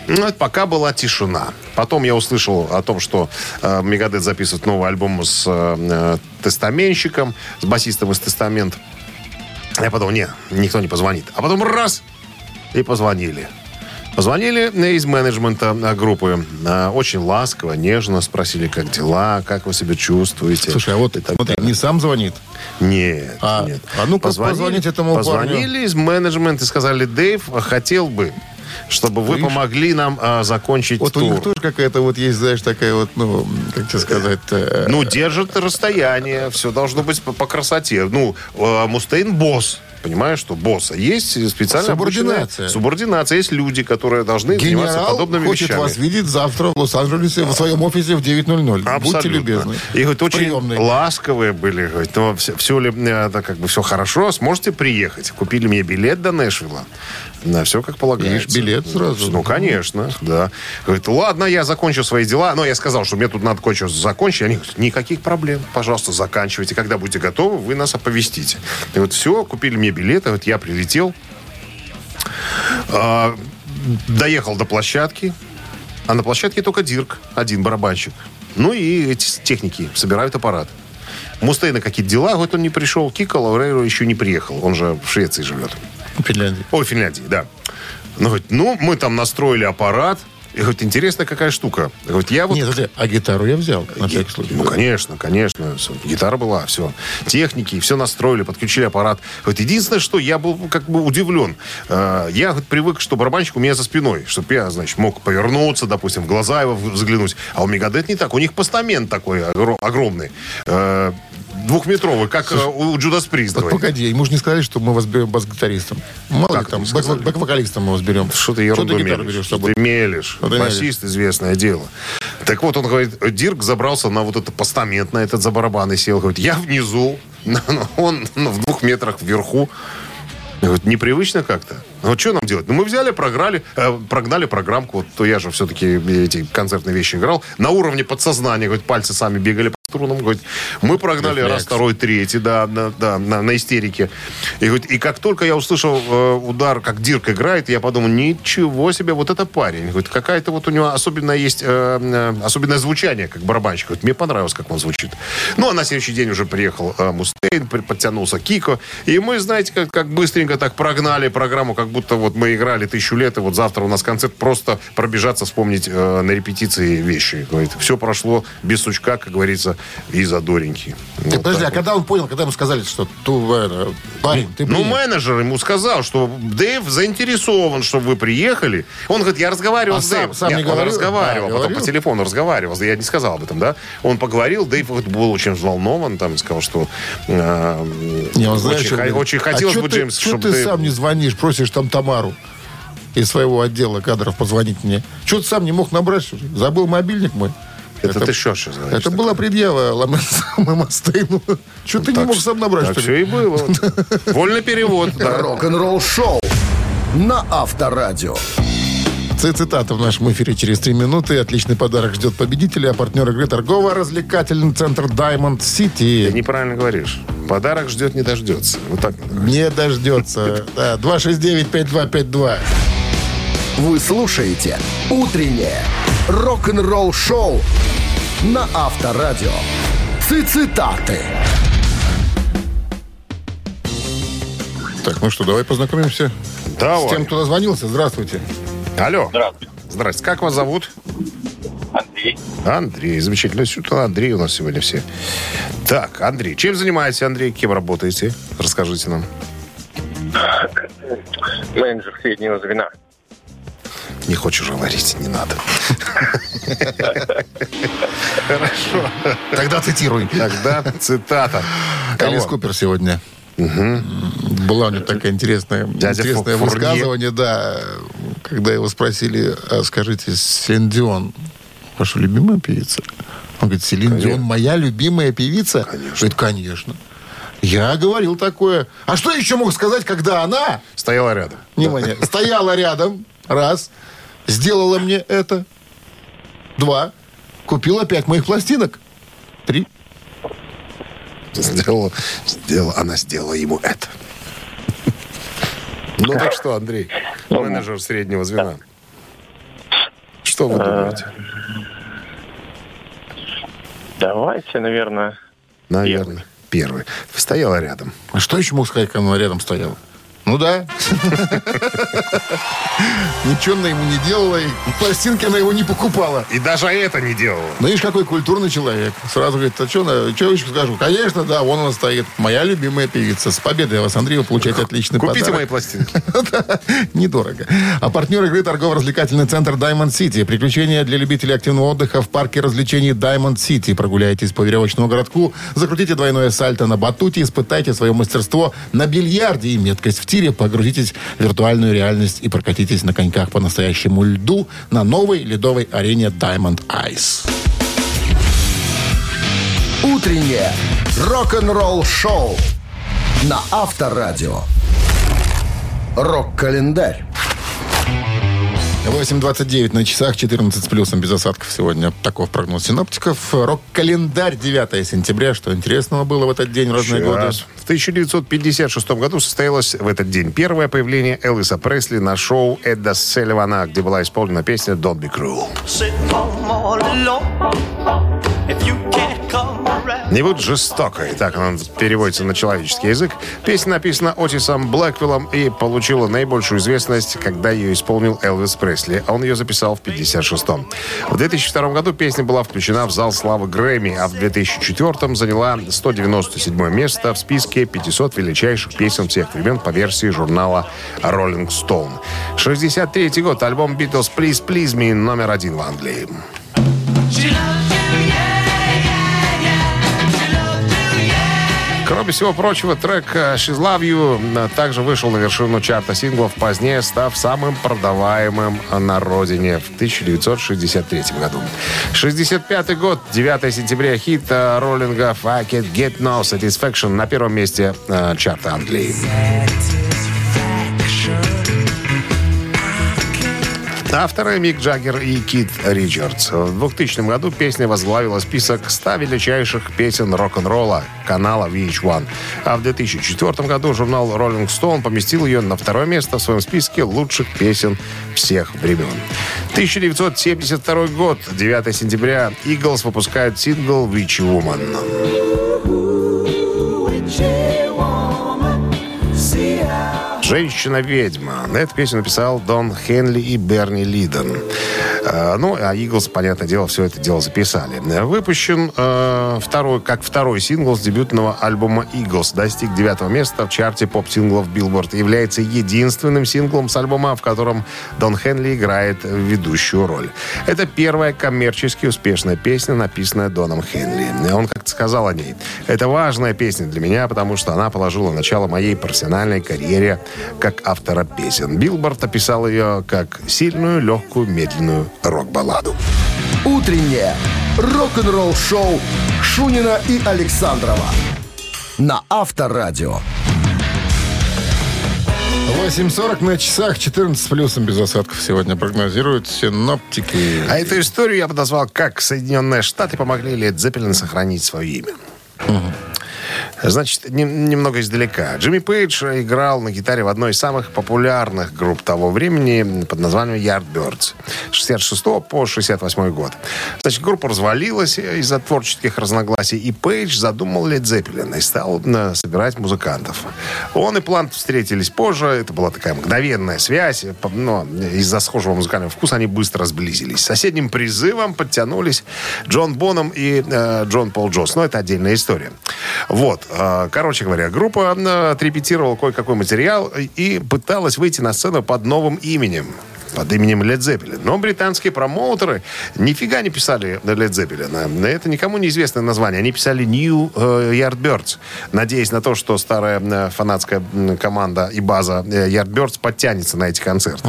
Speaker 3: Ну, это пока была тишина. Потом я услышал о том, что э, Мегадет записывает новый альбом с э, э, тестаменщиком, с басистом из Тестамент. Я подумал, не, никто не позвонит. А потом раз, и позвонили. Позвонили из менеджмента э, группы. Э, Очень ласково, нежно спросили, как дела, как вы себя чувствуете.
Speaker 2: Слушай, а вот смотри,
Speaker 3: далее.
Speaker 2: не сам звонит.
Speaker 3: Нет,
Speaker 2: А-
Speaker 3: нет.
Speaker 2: а ну-ка позвонить этому парню.
Speaker 3: Позвонили из менеджмента и сказали, Дэйв, хотел бы, чтобы вы
Speaker 2: Видишь?
Speaker 3: помогли нам а, закончить
Speaker 2: Вот у
Speaker 3: тур.
Speaker 2: них тоже какая-то вот есть, знаешь, такая вот, ну, как тебе сказать... э,
Speaker 3: Ну, держит расстояние, все должно быть по, по красоте. Ну, э, Мустейн босс. Понимаешь, что босса есть специально
Speaker 2: Субординация.
Speaker 3: обученные- Субординация. Есть люди, которые должны заниматься
Speaker 2: Генерал
Speaker 3: подобными
Speaker 2: хочет
Speaker 3: вещами.
Speaker 2: вас видеть завтра в Лос-Анджелесе в своем офисе в 9.00. Будьте
Speaker 3: Абсолютно.
Speaker 2: любезны.
Speaker 3: И говорит, очень
Speaker 2: Приемной.
Speaker 3: ласковые были. Говорит, ну, все, ли, э, да, как бы все хорошо, сможете приехать. Купили мне билет до Нэшвилла. На все как полагается.
Speaker 2: Видишь, билет сразу.
Speaker 3: Ну, конечно, да. Говорит, ладно, я закончу свои дела. Но я сказал, что мне тут надо кое-что закончить. Они говорят, никаких проблем. Пожалуйста, заканчивайте. Когда будете готовы, вы нас оповестите. И вот все, купили мне билеты. Вот я прилетел. А, доехал до площадки. А на площадке только Дирк, один барабанщик. Ну и эти техники собирают аппарат. Мустейна какие-то дела, говорит, он не пришел. Кика Лаурейро еще не приехал. Он же в Швеции живет.
Speaker 2: Финляндии.
Speaker 3: Ой, Финляндии, да. Ну, говорит, ну, мы там настроили аппарат. И говорит, интересная какая штука. Говорит, я вот...
Speaker 2: Нет, подожди, а гитару я взял, на всякий случай.
Speaker 3: Ну, конечно, конечно. Гитара была, все. Техники, все настроили, подключили аппарат. Вот единственное, что я был как бы удивлен. Э, Я говорит, привык, что барабанщик у меня за спиной. Чтобы я, значит, мог повернуться, допустим, в глаза его взглянуть. А у Мегадет не так. У них постамент такой огро- огромный. Двухметровый, как э, у Джудас Прист.
Speaker 2: Вот погоди, ему же не сказали, что мы вас берем бас-гитаристом. Мало ли там, бэк-вокалистом мы вас берем.
Speaker 3: Что ты ерунду мелешь? Ты мелешь. Басист, известное дело. Так вот, он говорит, Дирк забрался на вот этот постамент, на этот за барабан и сел. Говорит, я внизу, он ну, в двух метрах вверху. Я говорю, непривычно как-то. Ну, что нам делать? Ну, мы взяли, програли, э, прогнали программку. Вот, то я же все-таки эти концертные вещи играл. На уровне подсознания, говорит, пальцы сами бегали струнам. Говорит, мы прогнали
Speaker 2: Рефлекс.
Speaker 3: раз, второй, третий, да, на, да, на, на истерике. И, говорит, и как только я услышал э, удар, как Дирк играет, я подумал, ничего себе, вот это парень. Говорит, какая-то вот у него особенное есть, э, э, особенное звучание, как барабанщик. Говорит, мне понравилось, как он звучит. Ну, а на следующий день уже приехал э, Мустейн, подтянулся Кико. И мы, знаете, как, как быстренько так прогнали программу, как будто вот мы играли тысячу лет, и вот завтра у нас концерт, просто пробежаться, вспомнить э, на репетиции вещи. Говорит, все прошло без сучка, как говорится, и задореньки.
Speaker 2: Ты
Speaker 3: Вот
Speaker 2: подожди, а
Speaker 3: вот.
Speaker 2: когда он понял, когда ему сказали, что ту, э, парень, ты
Speaker 3: Ну,
Speaker 2: приедешь?
Speaker 3: менеджер ему сказал, что Дэйв заинтересован, чтобы вы приехали. Он говорит, я разговаривал
Speaker 2: А
Speaker 3: с
Speaker 2: сам-
Speaker 3: Дэйвом.
Speaker 2: сам
Speaker 3: Я-
Speaker 2: не
Speaker 3: он
Speaker 2: говорил?
Speaker 3: разговаривал,
Speaker 2: А,
Speaker 3: потом
Speaker 2: говорил?
Speaker 3: по телефону разговаривал. Я не сказал об этом, да? Он поговорил, Дэйв был очень взволнован, там сказал, что э,
Speaker 2: Не, он знает,
Speaker 3: очень,
Speaker 2: что
Speaker 3: очень хотелось
Speaker 2: а
Speaker 3: бы,
Speaker 2: ты-
Speaker 3: Джеймс, чтобы
Speaker 2: ты
Speaker 3: Дэйв-
Speaker 2: сам не звонишь, просишь там Тамару из своего отдела кадров позвонить мне? Чего ты сам не мог набрать? Забыл мобильник мой?
Speaker 3: Это, ты что сейчас говоришь?
Speaker 2: Это была предъява Ламенсу Стейну. Чего ты не мог сам набрать,
Speaker 3: Так
Speaker 2: что
Speaker 3: все
Speaker 2: ли?
Speaker 3: и было. Вольный перевод.
Speaker 1: Рок-н-ролл шоу на Авторадио.
Speaker 2: Ц- Цитата в нашем эфире через три минуты. Отличный подарок ждет победителя. А партнер игры торгово-развлекательный центр Diamond
Speaker 3: Ты
Speaker 2: City.
Speaker 3: неправильно говоришь. Подарок ждет, не дождется. Вот так надо говорить.
Speaker 2: Не дождется. Да, 269-5252.
Speaker 1: Вы слушаете «Утреннее рок-н-ролл шоу» на Авторадио. Цитаты.
Speaker 2: Так, ну что, давай познакомимся
Speaker 3: Давай.
Speaker 2: с тем, кто дозвонился. Здравствуйте.
Speaker 3: Алло.
Speaker 6: Здравствуйте.
Speaker 3: Здрасте. Как вас зовут?
Speaker 6: Андрей.
Speaker 3: Андрей, замечательно. Сюда Андрей у нас сегодня все. Так, Андрей, чем занимаетесь, Андрей? Кем работаете? Расскажите нам.
Speaker 6: Менеджер среднего звена.
Speaker 3: Не хочешь говорить, не надо.
Speaker 2: Тогда цитируй.
Speaker 3: Тогда цитата.
Speaker 2: Элис? Купер сегодня. Была у него такая интересная,
Speaker 3: Дядя
Speaker 2: интересное
Speaker 3: Фу-
Speaker 2: высказывание, да, когда его спросили, а скажите, Селин Дион, ваша любимая певица? Он говорит, Селин Дион моя любимая певица?
Speaker 3: Конечно.
Speaker 2: Говорит, конечно. Я говорил такое. А что еще мог сказать, когда она,
Speaker 3: Стояла рядом.
Speaker 2: внимание, стояла рядом, раз, сделала мне это, два, купила пять моих пластинок, три.
Speaker 3: Сделала, сделала, она сделала ему это. Ну так что, Андрей, менеджер среднего звена. Что вы думаете?
Speaker 7: Давайте, наверное,
Speaker 3: Наверное, первый. Стояла рядом.
Speaker 2: А что еще мог сказать, когда она рядом стояла? Ну да. Ничего она ему не делала, и пластинки она его не покупала.
Speaker 3: И даже это не делала.
Speaker 2: Ну, видишь, какой культурный человек. Сразу говорит, а что, что еще скажу? Конечно, да, вон она стоит. Моя любимая певица. С победой вас, Андрей, вы получаете отличный
Speaker 3: Купите
Speaker 2: подарок.
Speaker 3: мои пластинки.
Speaker 2: Недорого. А партнер игры торгово-развлекательный центр Diamond City. Приключения для любителей активного отдыха в парке развлечений Diamond City. Прогуляйтесь по веревочному городку, закрутите двойное сальто на батуте, испытайте свое мастерство на бильярде и меткость в тире, погрузитесь в виртуальную реальность и прокатитесь на коньках по настоящему льду на новой ледовой арене Diamond Ice.
Speaker 8: Утреннее рок-н-ролл-шоу на Авторадио. Рок-календарь.
Speaker 2: 8.29 на часах, 14 с плюсом без осадков сегодня. Таков прогноз синоптиков. Рок-календарь 9 сентября. Что интересного было в этот день, в разные годы?
Speaker 3: В 1956 году состоялось в этот день первое появление Элвиса Пресли на шоу Эдда Селливана, где была исполнена песня «Don't be cruel». Не будь жестокой, так она переводится на человеческий язык. Песня написана Отисом Блэквиллом и получила наибольшую известность, когда ее исполнил Элвис Пресли. Он ее записал в 56-м. В 2002 году песня была включена в зал славы Грэмми, а в 2004 заняла 197 место в списке 500 величайших песен всех времен по версии журнала Rolling Stone. 63 год, альбом Beatles Please Please Me номер один в Англии. Кроме всего прочего, трек э, «She's Love You» также вышел на вершину чарта синглов, позднее став самым продаваемым на родине в 1963 году. 65 год, 9 сентября, хит э, роллинга «I Can't Get No Satisfaction» на первом месте э, чарта Англии. Авторы Мик Джаггер и Кит Ричардс. В 2000 году песня возглавила список 100 величайших песен рок-н-ролла канала VH1. А в 2004 году журнал Rolling Stone поместил ее на второе место в своем списке лучших песен всех времен. 1972 год, 9 сентября, Eagles выпускают сингл «Witchy Woman». «Женщина-ведьма». На эту песню написал Дон Хенли и Берни Лидон. Э, Ну, а Eagles, понятное дело, все это дело записали. Выпущен э, второй, как второй сингл с дебютного альбома Eagles. Достиг девятого места в чарте поп-синглов Billboard. Является единственным синглом с альбома, в котором Дон Хенли играет ведущую роль. Это первая коммерчески успешная песня, написанная Доном Хенли. Он как-то сказал о ней. Это важная песня для меня, потому что она положила начало моей профессиональной карьере как автора песен. Билборд описал ее как сильную, легкую, медленную рок-балладу.
Speaker 8: Утреннее рок-н-ролл-шоу Шунина и Александрова на Авторадио.
Speaker 2: 8.40 на часах, 14 с плюсом без осадков сегодня прогнозируют синоптики.
Speaker 3: А эту историю я бы назвал, как Соединенные Штаты помогли Лед Зеппелин сохранить свое имя. Значит, нем- немного издалека. Джимми Пейдж играл на гитаре в одной из самых популярных групп того времени под названием Yardbirds. С 66 по 68 год. Значит, группа развалилась из-за творческих разногласий, и Пейдж задумал Лед Зеппелин и стал э, собирать музыкантов. Он и Плант встретились позже. Это была такая мгновенная связь. По- Но из-за схожего музыкального вкуса они быстро сблизились. Соседним призывом подтянулись Джон Боном и э, Джон Пол Джос. Но это отдельная история. Вот. Э, короче говоря, группа отрепетировала кое-какой материал и пыталась выйти на сцену под новым именем. Под именем Led Zeppelin. Но британские промоутеры нифига не писали Led Zeppelin. Это никому неизвестное название. Они писали New э, Yardbirds, надеясь на то, что старая э, фанатская команда и база э, Yardbirds подтянется на эти концерты.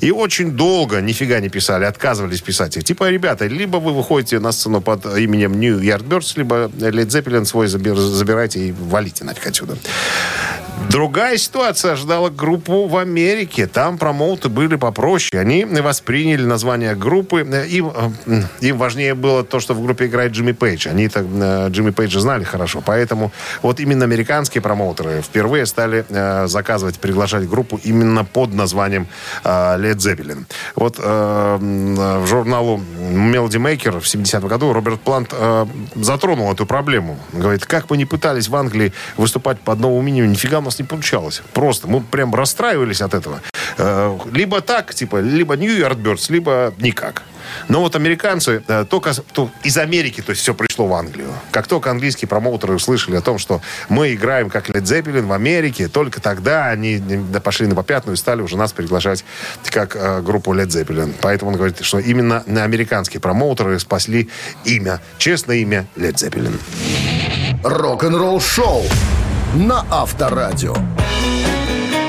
Speaker 3: И очень долго нифига не писали, отказывались писать их. Типа, ребята, либо вы выходите на сцену под именем New Yardbirds, либо Led Zeppelin свой заби- забирайте и валите нафиг отсюда. Другая ситуация ждала группу в Америке. Там промоуты были попроще. Они восприняли название группы. Им, э, им важнее было то, что в группе играет Джимми Пейдж. Они так э, Джимми Пейджа знали хорошо. Поэтому вот именно американские промоутеры впервые стали э, заказывать, приглашать группу именно под названием Led Zeppelin. Вот в журналу Melody Maker в 70-м году Роберт Плант затронул эту проблему. Говорит, как мы не пытались в Англии выступать под новым именем, нифига нас не получалось. Просто мы прям расстраивались от этого. Э, либо так, типа, либо New Yardbirds, либо никак. Но вот американцы э, только то- из Америки, то есть все пришло в Англию. Как только английские промоутеры услышали о том, что мы играем как Led Zeppelin в Америке, только тогда они э, пошли на попятную и стали уже нас приглашать как группу Led Zeppelin. Поэтому он говорит, что именно американские промоутеры спасли имя, честное имя Led Zeppelin.
Speaker 8: Рок-н-ролл шоу на Авторадио.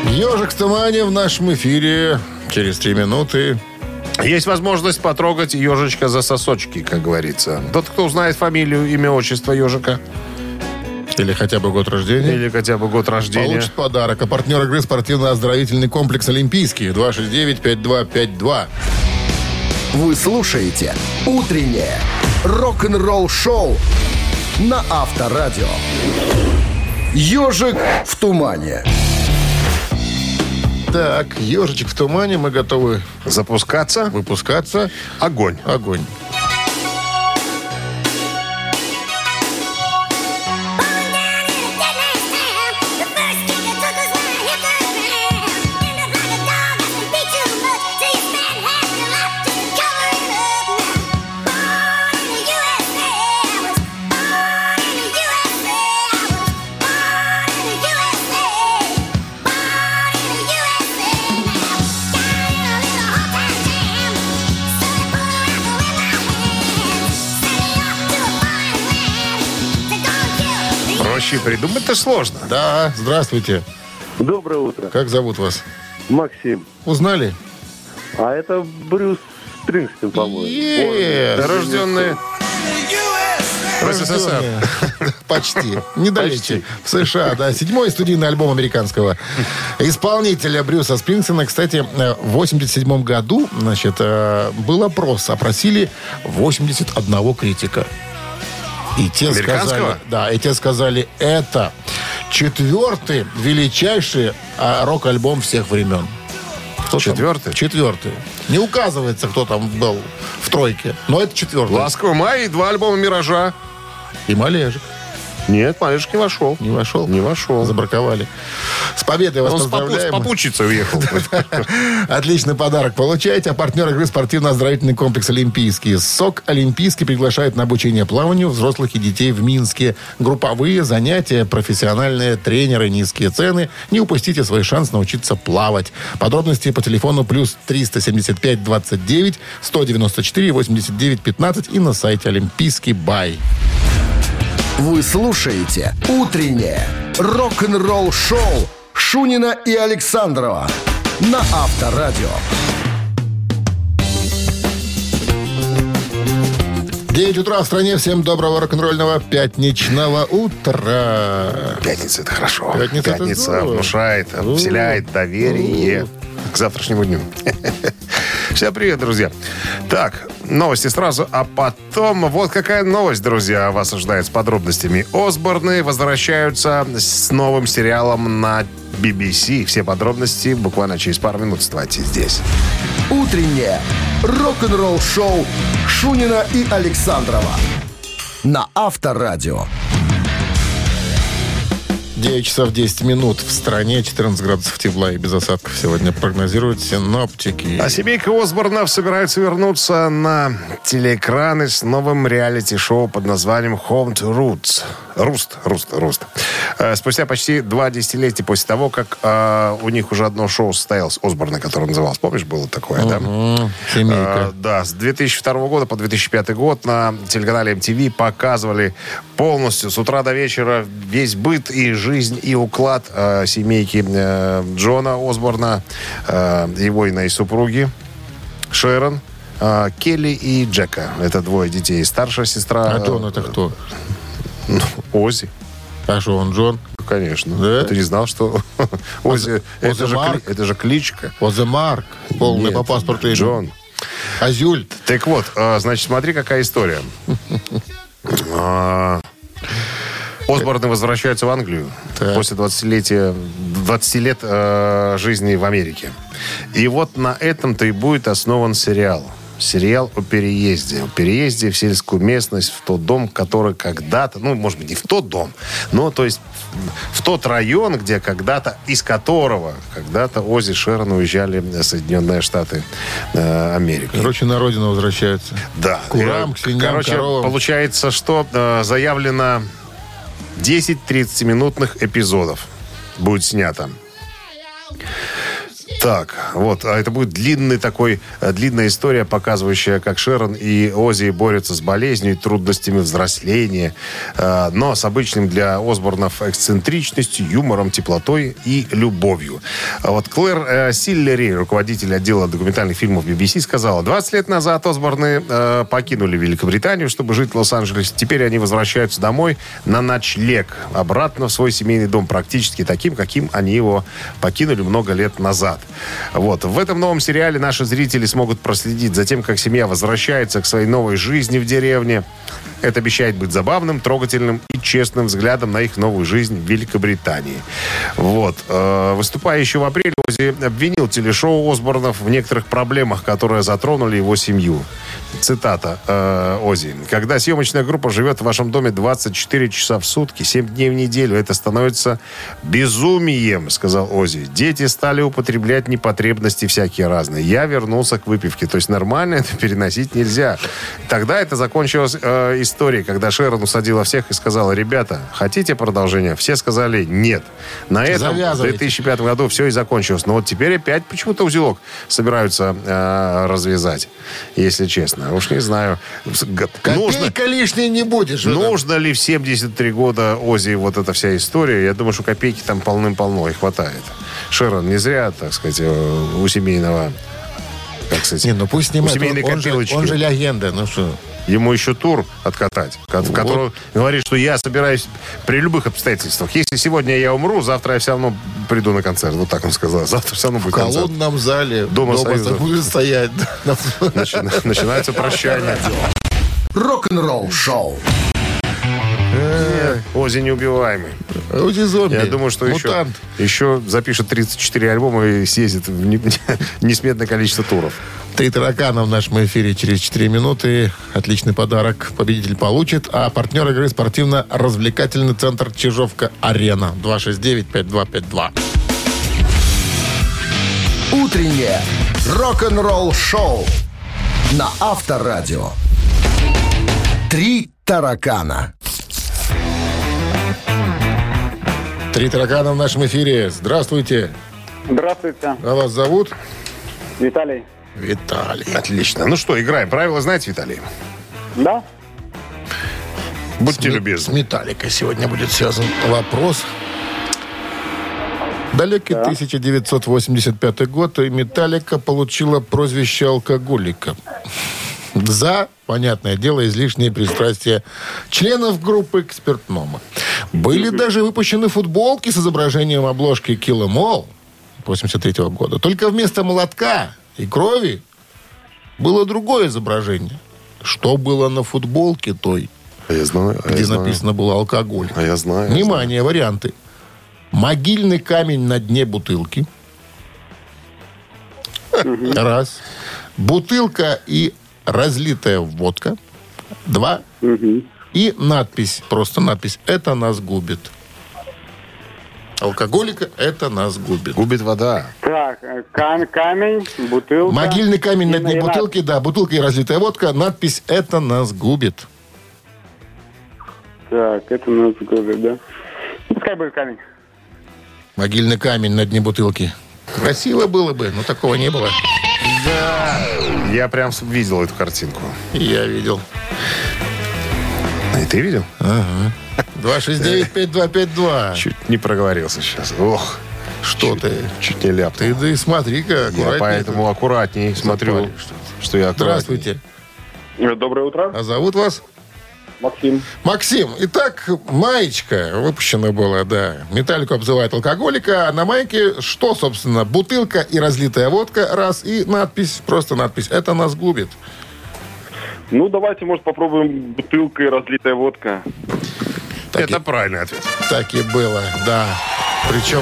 Speaker 2: Ежик в тумане в нашем эфире через три минуты.
Speaker 3: Есть возможность потрогать ежичка за сосочки, как говорится. Тот, кто узнает фамилию, имя, отчество ежика
Speaker 2: Или хотя бы год рождения.
Speaker 3: или хотя бы год рождения.
Speaker 2: Получит подарок. А партнер игры спортивно-оздоровительный комплекс «Олимпийский». 269-5252.
Speaker 8: Вы слушаете «Утреннее рок-н-ролл-шоу» на Авторадио. «Ежик в тумане».
Speaker 2: Так, ежичек в тумане. Мы готовы
Speaker 3: Запускаться.
Speaker 2: выпускаться.
Speaker 3: Огонь.
Speaker 2: Огонь.
Speaker 3: Придумать-то сложно.
Speaker 2: Да, здравствуйте.
Speaker 6: Доброе утро.
Speaker 2: Как зовут вас?
Speaker 6: Максим.
Speaker 2: Узнали?
Speaker 6: А это Брюс Спрингстин, по-моему.
Speaker 3: Рожденные в СССР.
Speaker 2: Почти. Недалече. В США, да. Седьмой студийный альбом американского исполнителя Брюса Спрингсона. Кстати, э, в 87 году, значит, э, был опрос. Опросили 81 критика. И те сказали, да, и те сказали, это четвертый величайший а, рок-альбом всех времен. Кто там?
Speaker 3: Четвертый?
Speaker 2: Четвертый. Не указывается, кто там был в тройке. Но это четвертый.
Speaker 3: Ласковый май и два альбома «Миража».
Speaker 2: И Малежик.
Speaker 3: Нет, Малышек не вошел.
Speaker 2: Не вошел?
Speaker 3: Не вошел.
Speaker 2: Забраковали. С победой вас
Speaker 3: Он с попу- с
Speaker 2: поздравляем.
Speaker 3: попутчицей уехал.
Speaker 2: Отличный подарок получаете. А партнер игры спортивно-оздоровительный комплекс «Олимпийский». СОК «Олимпийский» приглашает на обучение плаванию взрослых и детей в Минске. Групповые занятия, профессиональные тренеры, низкие цены. Не упустите свой шанс научиться плавать. Подробности по телефону плюс 375 29 194 89 15 и на сайте «Олимпийский бай».
Speaker 8: Вы слушаете «Утреннее рок-н-ролл-шоу» Шунина и Александрова на Авторадио.
Speaker 2: 9 утра в стране. Всем доброго рок-н-ролльного пятничного утра.
Speaker 3: Пятница это хорошо.
Speaker 2: Пятница это здорово.
Speaker 3: внушает, вселяет доверие к завтрашнему дню. Всем привет, друзья. Так, новости сразу, а потом вот какая новость, друзья, вас ожидает с подробностями. Осборны возвращаются с новым сериалом на BBC. Все подробности буквально через пару минут вставайте здесь.
Speaker 8: «Утреннее рок-н-ролл-шоу» Шунина и Александрова на Авторадио.
Speaker 2: 9 часов 10 минут в стране, 14 градусов тепла и без осадков сегодня прогнозируют синоптики.
Speaker 3: А семейка Осборнов собирается вернуться на телеэкраны с новым реалити-шоу под названием Home to Roots. Руст, Руст, Руст. Э, Спустя почти два десятилетия после того, как э, у них уже одно шоу состоялось, Осборна, которое называлось, помнишь, было такое, да?
Speaker 2: М, Семейка.
Speaker 3: Э, да, с 2002 года по 2005 год на телеканале MTV показывали полностью с утра до вечера весь быт и жизнь и уклад э, семейки э, Джона Осборна, э, его и супруги Шерон, э, Келли и Джека. Это двое детей. Старшая сестра...
Speaker 2: А Джон это кто?
Speaker 3: э, Ози.
Speaker 2: А что, он Джон?
Speaker 3: Конечно.
Speaker 2: Да?
Speaker 3: Ты не знал, что Ози... Это же, это же кличка.
Speaker 2: Озе Марк. Полный
Speaker 3: Нет,
Speaker 2: по паспорту.
Speaker 3: Джон.
Speaker 2: Азюль.
Speaker 3: Так вот, э, значит, смотри, какая история. Осборны возвращаются в Англию
Speaker 2: Так.
Speaker 3: после 20-летия, 20 лет э, жизни в Америке. И вот на этом-то и будет основан сериал. Сериал о переезде. О переезде в сельскую местность, в тот дом, который когда-то, ну, может быть, не в тот дом, но, то есть, в тот район, где когда-то, из которого когда-то Ози Шерон уезжали в Соединенные Штаты э, Америки.
Speaker 2: Короче, на родину возвращаются.
Speaker 3: Да.
Speaker 2: Курам,
Speaker 3: Э,
Speaker 2: к свиньям,
Speaker 3: Короче,
Speaker 2: коровам.
Speaker 3: получается, что э, заявлено 10 30-минутных эпизодов будет снято. Так, вот, а это будет длинный такой, э, длинная история, показывающая, как Шерон и Ози борются с болезнью и трудностями взросления, э, но с обычным для Осборнов эксцентричностью, юмором, теплотой и любовью. А вот Клэр э, Силлери, руководитель отдела документальных фильмов BBC, сказала, 20 лет назад Осборны э, покинули Великобританию, чтобы жить в Лос-Анджелесе. Теперь они возвращаются домой на ночлег, обратно в свой семейный дом, практически таким, каким они его покинули много лет назад. Вот. В этом новом сериале наши зрители смогут проследить за тем, как семья возвращается к своей новой жизни в деревне. Это обещает быть забавным, трогательным и честным взглядом на их новую жизнь в Великобритании. Вот. Э, Выступая еще в апреле, Ози обвинил телешоу Осборнов в некоторых проблемах, которые затронули его семью. Цитата э, Ози. «Когда съемочная группа живет в вашем доме 24 часа в сутки, 7 дней в неделю, это становится безумием», сказал Ози. «Дети стали употреблять непотребности всякие разные. Я вернулся к выпивке». То есть нормально это переносить нельзя. Тогда это закончилась э, история, когда Шерон усадила всех и сказала, «Ребята, хотите продолжение?» Все сказали «нет». На этом в
Speaker 2: Завязывайте.
Speaker 3: 2005 году все и закончилось. Но вот теперь опять почему-то узелок собираются э, развязать, если честно. Уж не знаю. Г- Нужно,
Speaker 2: Копейка лишней не будешь. этом.
Speaker 3: нужно ли в 73 года Ози вот эта вся история? Я думаю, что копейки там полным-полно и хватает. Шерон не зря, так сказать, э, у семейного как сказать,
Speaker 2: Не, ну пусть
Speaker 3: у
Speaker 2: снимает.
Speaker 3: семейной
Speaker 2: Он, он же, он же легенда. Ну что?
Speaker 3: Ему еще тур откатать, в котором говорит, что я собираюсь при любых обстоятельствах. Если сегодня я умру, завтра я все равно приду на концерт. Вот так он сказал. Завтра все равно
Speaker 2: В
Speaker 3: будет концерт.
Speaker 2: колонном зале
Speaker 3: Дома
Speaker 2: дома,
Speaker 3: Союза.
Speaker 2: будет стоять.
Speaker 3: Начи- Начинается прощание.
Speaker 8: Рок-н-ролл шоу.
Speaker 3: Ози неубиваемый.
Speaker 2: Узи зомби.
Speaker 3: Я думаю, что еще,
Speaker 2: Мутант.
Speaker 3: еще запишет 34 альбома и съездит в не- несметное количество туров.
Speaker 2: Три таракана в нашем эфире через 4 минуты. Отличный подарок победитель получит. А партнер игры спортивно-развлекательный центр Чижовка-Арена. 269-5252.
Speaker 8: Утреннее рок-н-ролл шоу на Авторадио. Три таракана.
Speaker 2: Три таракана в нашем эфире. Здравствуйте.
Speaker 6: Здравствуйте,
Speaker 2: А вас зовут?
Speaker 6: Виталий.
Speaker 2: Виталий.
Speaker 3: Отлично. Ну что, играем. Правила знаете, Виталий?
Speaker 6: Да?
Speaker 3: Будьте
Speaker 2: С
Speaker 3: любезны.
Speaker 2: Металликой сегодня будет связан вопрос. Далекий 1985 год, и Металлика получила прозвище алкоголика. За, понятное дело, излишние пристрастия членов группы к спиртному. Были даже выпущены футболки с изображением обложки Kill 'Em All 83 года. Только вместо молотка и крови было другое изображение. Что было на футболке той,
Speaker 3: А я знаю. а я
Speaker 2: где
Speaker 3: знаю.
Speaker 2: написано было алкоголь?
Speaker 3: А я знаю. я
Speaker 2: Внимание, варианты. Могильный камень на дне бутылки. Раз. Бутылка и разлитая водка. Два. И надпись, просто надпись, это нас губит. Алкоголика это нас губит.
Speaker 3: Губит вода.
Speaker 4: Так, э, кам- камень, бутылка.
Speaker 2: Могильный камень на дне бутылки, да, бутылка и разлитая водка. Надпись «Это нас губит».
Speaker 4: Так, это нас губит, да? Пускай будет камень.
Speaker 2: Могильный камень на дне бутылки. Красиво было бы, но такого не было.
Speaker 3: Я прям видел эту картинку.
Speaker 2: Я видел.
Speaker 3: И ты видел?
Speaker 2: 269-5252.
Speaker 3: Чуть не проговорился сейчас. Ох,
Speaker 2: Что ты?
Speaker 3: чуть не ляпнул.
Speaker 2: Ты да и смотри-ка,
Speaker 3: Я поэтому аккуратней смотрю,
Speaker 2: Запалишь.
Speaker 3: что я аккуратней.
Speaker 2: Здравствуйте.
Speaker 6: Доброе утро,
Speaker 2: А зовут вас?
Speaker 6: Максим.
Speaker 2: Максим. Итак, маечка выпущена была, да. Металлику обзывают алкоголика. А на майке что, собственно? Бутылка и разлитая водка, раз. И надпись, просто надпись. Это нас губит.
Speaker 6: Ну, давайте, может, попробуем бутылка и разлитая водка.
Speaker 2: Так
Speaker 3: Это
Speaker 2: и-
Speaker 3: правильный ответ.
Speaker 2: Так и было, да. Причем...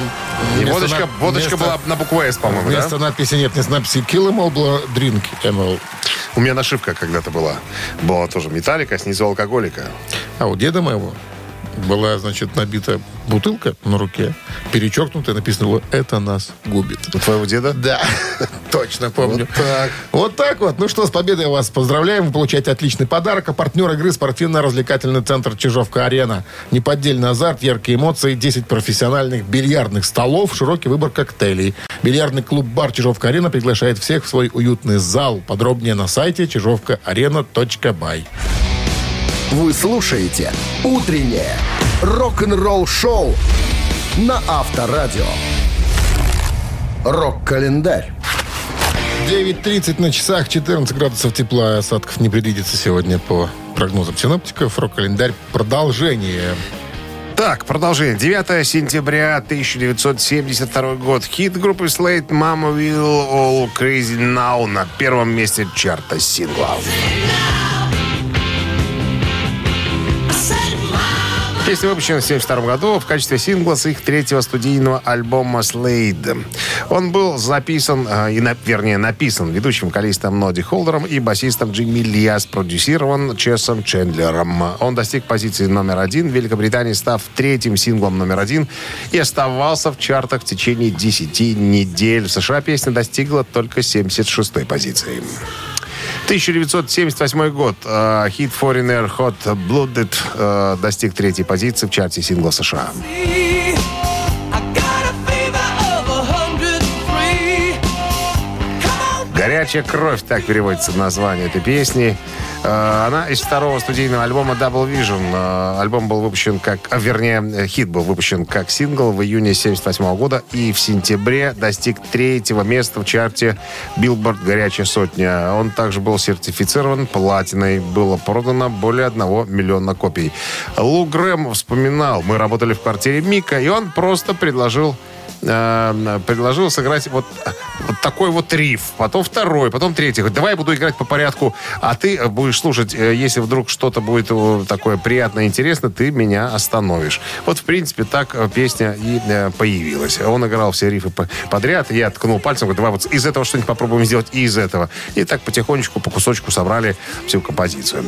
Speaker 3: И водочка,
Speaker 2: над-
Speaker 3: водочка
Speaker 2: вместо-
Speaker 3: была на букву «С», по-моему, да?
Speaker 2: Вместо надписи нет, вместо надписи kill em all было drink em.
Speaker 3: У меня нашивка когда-то была. Была тоже металлика, снизу алкоголика.
Speaker 2: А у деда моего была, значит, набита бутылка на руке, перечеркнутая, написано было «Это нас губит».
Speaker 3: У твоего деда?
Speaker 2: Да, точно помню.
Speaker 3: Вот так.
Speaker 2: Вот так вот. Ну что, с победой вас поздравляем. Вы получаете отличный подарок. А партнер игры спортивно-развлекательный центр «Чижовка-арена». Неподдельный азарт, яркие эмоции, 10 профессиональных бильярдных столов, широкий выбор коктейлей. Бильярдный клуб-бар «Чижовка-арена» приглашает всех в свой уютный зал. Подробнее на сайте чижовкаарена.бай.
Speaker 8: Вы слушаете «Утреннее рок-н-ролл-шоу» на Авторадио. Рок-календарь.
Speaker 2: 9.30 на часах, 14 градусов тепла, осадков не предвидится сегодня по прогнозам синоптиков. Рок-календарь продолжение.
Speaker 3: Так, продолжение. 9 сентября 1972 год. Хит группы Slate «Mama Will All Crazy Now» на первом месте чарта синглов. Песня выпущена в 1972 году в качестве сингла с их третьего студийного альбома «Slade». Он был записан, э, и, вернее, написан ведущим вокалистом Ноди Холдером и басистом Джимми Лиас, продюсирован Чесом Чендлером. Он достиг позиции номер один в Великобритании, став третьим синглом номер один и оставался в чартах в течение 10 недель. В США песня достигла только 76-й позиции. 1978 год. Э, Хит Foreigner Hot Blooded э, достиг третьей позиции в чарте сингла США. «Горячая кровь» так переводится название этой песни. Э, Она из второго студийного альбома Double Vision. Э, Альбом был выпущен как... а, Вернее, э, хит был выпущен как сингл в июне 1978 года и в сентябре достиг третьего места в чарте Billboard «Горячая сотня». Он также был сертифицирован платиной. Было продано более одного миллиона копий. Лу Грэм вспоминал, мы работали в квартире Мика, и он просто предложил э, предложил сыграть вот, вот такой вот риф, потом второй, потом третий. Говорит, давай я буду играть по порядку, а ты будешь слушать, э, если вдруг что-то будет э, такое приятное, интересное, ты меня остановишь. Вот, в принципе, так э, песня и э, появилась. Он играл все рифы по- подряд, я ткнул пальцем, говорю, давай вот из этого что-нибудь попробуем сделать, и из этого. И так потихонечку, по кусочку собрали всю композицию.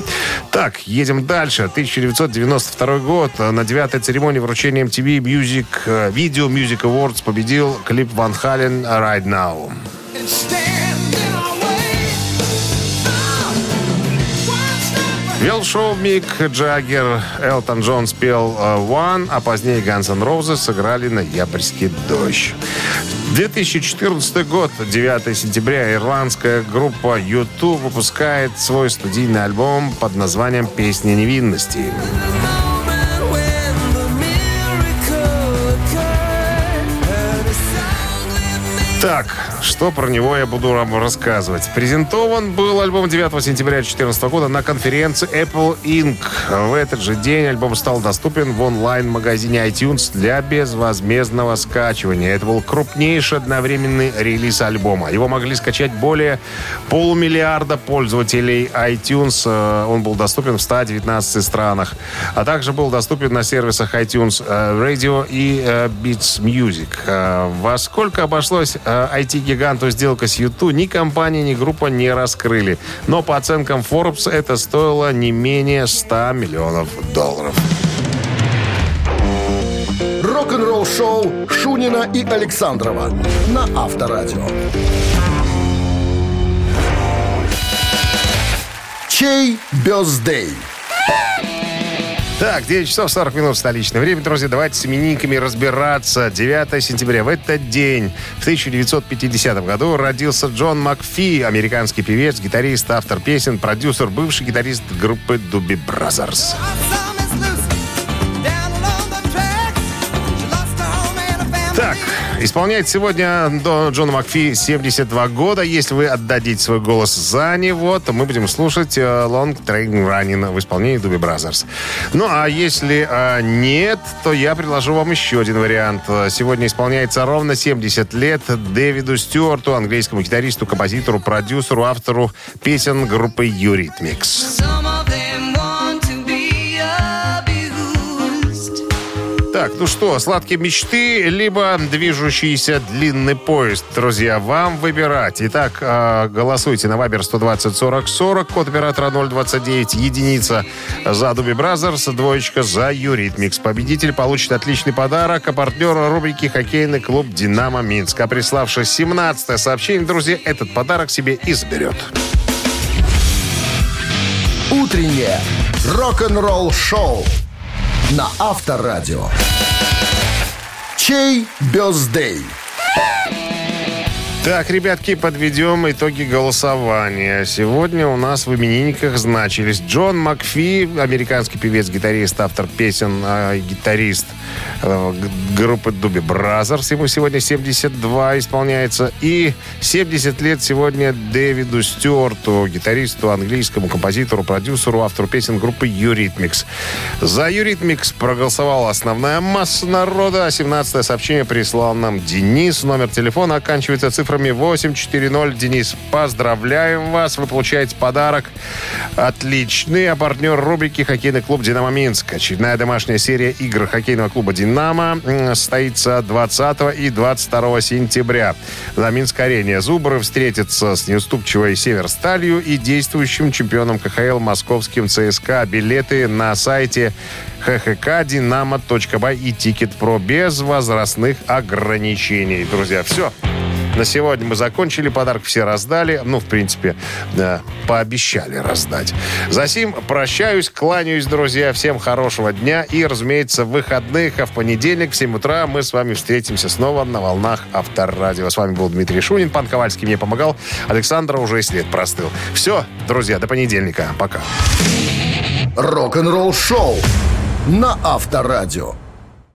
Speaker 3: Так, едем дальше. 1992 год. На девятой церемонии вручения MTV Music э, Video Music Awards победил клип Ван Хален «Right Now». Вел шоу Мик Джаггер, Элтон Джон спел э, «One», а позднее Guns N' Roses сыграли «Ноябрьский дождь». 2014 год, 9 сентября, ирландская группа YouTube выпускает свой студийный альбом под названием «Песня невинности». Так, что про него я буду вам рассказывать. Презентован был альбом 9 сентября 2014 года на конференции Apple Inc. В этот же день альбом стал доступен в онлайн-магазине iTunes для безвозмездного скачивания. Это был крупнейший одновременный релиз альбома. Его могли скачать более полумиллиарда пользователей iTunes. Э, Он был доступен в 119 странах. А также был доступен на сервисах iTunes э, Radio и э, Beats Music. Во сколько обошлось э, IT-гиганту сделка с YouTube, ни компания, ни группа не раскрыли. Но по оценкам Forbes это стоило не менее 100 миллионов долларов.
Speaker 8: Рок-н-ролл-шоу Шунина и Александрова на Авторадио. Чей birthday?
Speaker 3: Так, 9 часов 40 минут столичное время, друзья. Давайте с именинниками разбираться. 9 сентября. В этот день, в 1950 году, родился Джон Макфи, американский певец, гитарист, автор песен, продюсер, бывший гитарист группы Doobie Brothers. Так, исполняет сегодня Джона Макфи 72 года. Если вы отдадите свой голос за него, то мы будем слушать э, Long Train Running в исполнении Doobie Brothers. Ну, а если э, нет, то я предложу вам еще один вариант. Сегодня исполняется ровно 70 лет Дэвиду Стюарту, английскому гитаристу, композитору, продюсеру, автору песен группы Eurythmics. Так, ну что, сладкие мечты, либо движущийся длинный поезд. Друзья, вам выбирать. Итак, э, голосуйте на Viber 120 40 40, код оператора 029, единица за Doobie Brothers, двоечка за Eurythmics. Победитель получит отличный подарок, а партнер рубрики «Хоккейный клуб «Динамо Минск». А приславший 17 сообщение, друзья, этот подарок себе изберет.
Speaker 8: Утреннее рок-н-ролл-шоу на Авторадио. Чей birthday?
Speaker 3: Так, ребятки, подведем итоги голосования. Сегодня у нас в именинниках значились Джон Макфи, американский певец, гитарист, автор песен, э, гитарист группы Doobie Brothers. Ему сегодня 72 исполняется. И 70 лет сегодня Дэвиду Стюарту, гитаристу, английскому композитору, продюсеру, автору песен группы Eurythmics. За Eurythmics проголосовала основная масса народа. 17 сообщение прислал нам Денис. Номер телефона оканчивается цифрами 840. Денис, поздравляем вас. Вы получаете подарок. Отличный. А партнер рубрики «Хоккейный клуб «Динамо Минск». Очередная домашняя серия игр хоккейного клуба «Динамо» м, состоится 20 и 22 сентября. На Минск-арене Зубры встретятся с неуступчивой «Северсталью» и действующим чемпионом КХЛ московским ЦСКА. Билеты на сайте hhk-dinamo.by и Ticket Pro без возрастных ограничений. Друзья, все. На сегодня мы закончили, подарок все раздали. Ну, в принципе, да, пообещали раздать. За сим прощаюсь, кланяюсь, друзья. Всем хорошего дня и, разумеется, выходных. А в понедельник в 7 утра мы с вами встретимся снова на волнах Авторадио. С вами был Дмитрий Шунин. Пан Ковальский мне помогал. Александра уже и след простыл. Все, друзья, до понедельника. Пока.
Speaker 8: Рок-н-ролл-шоу на Авторадио.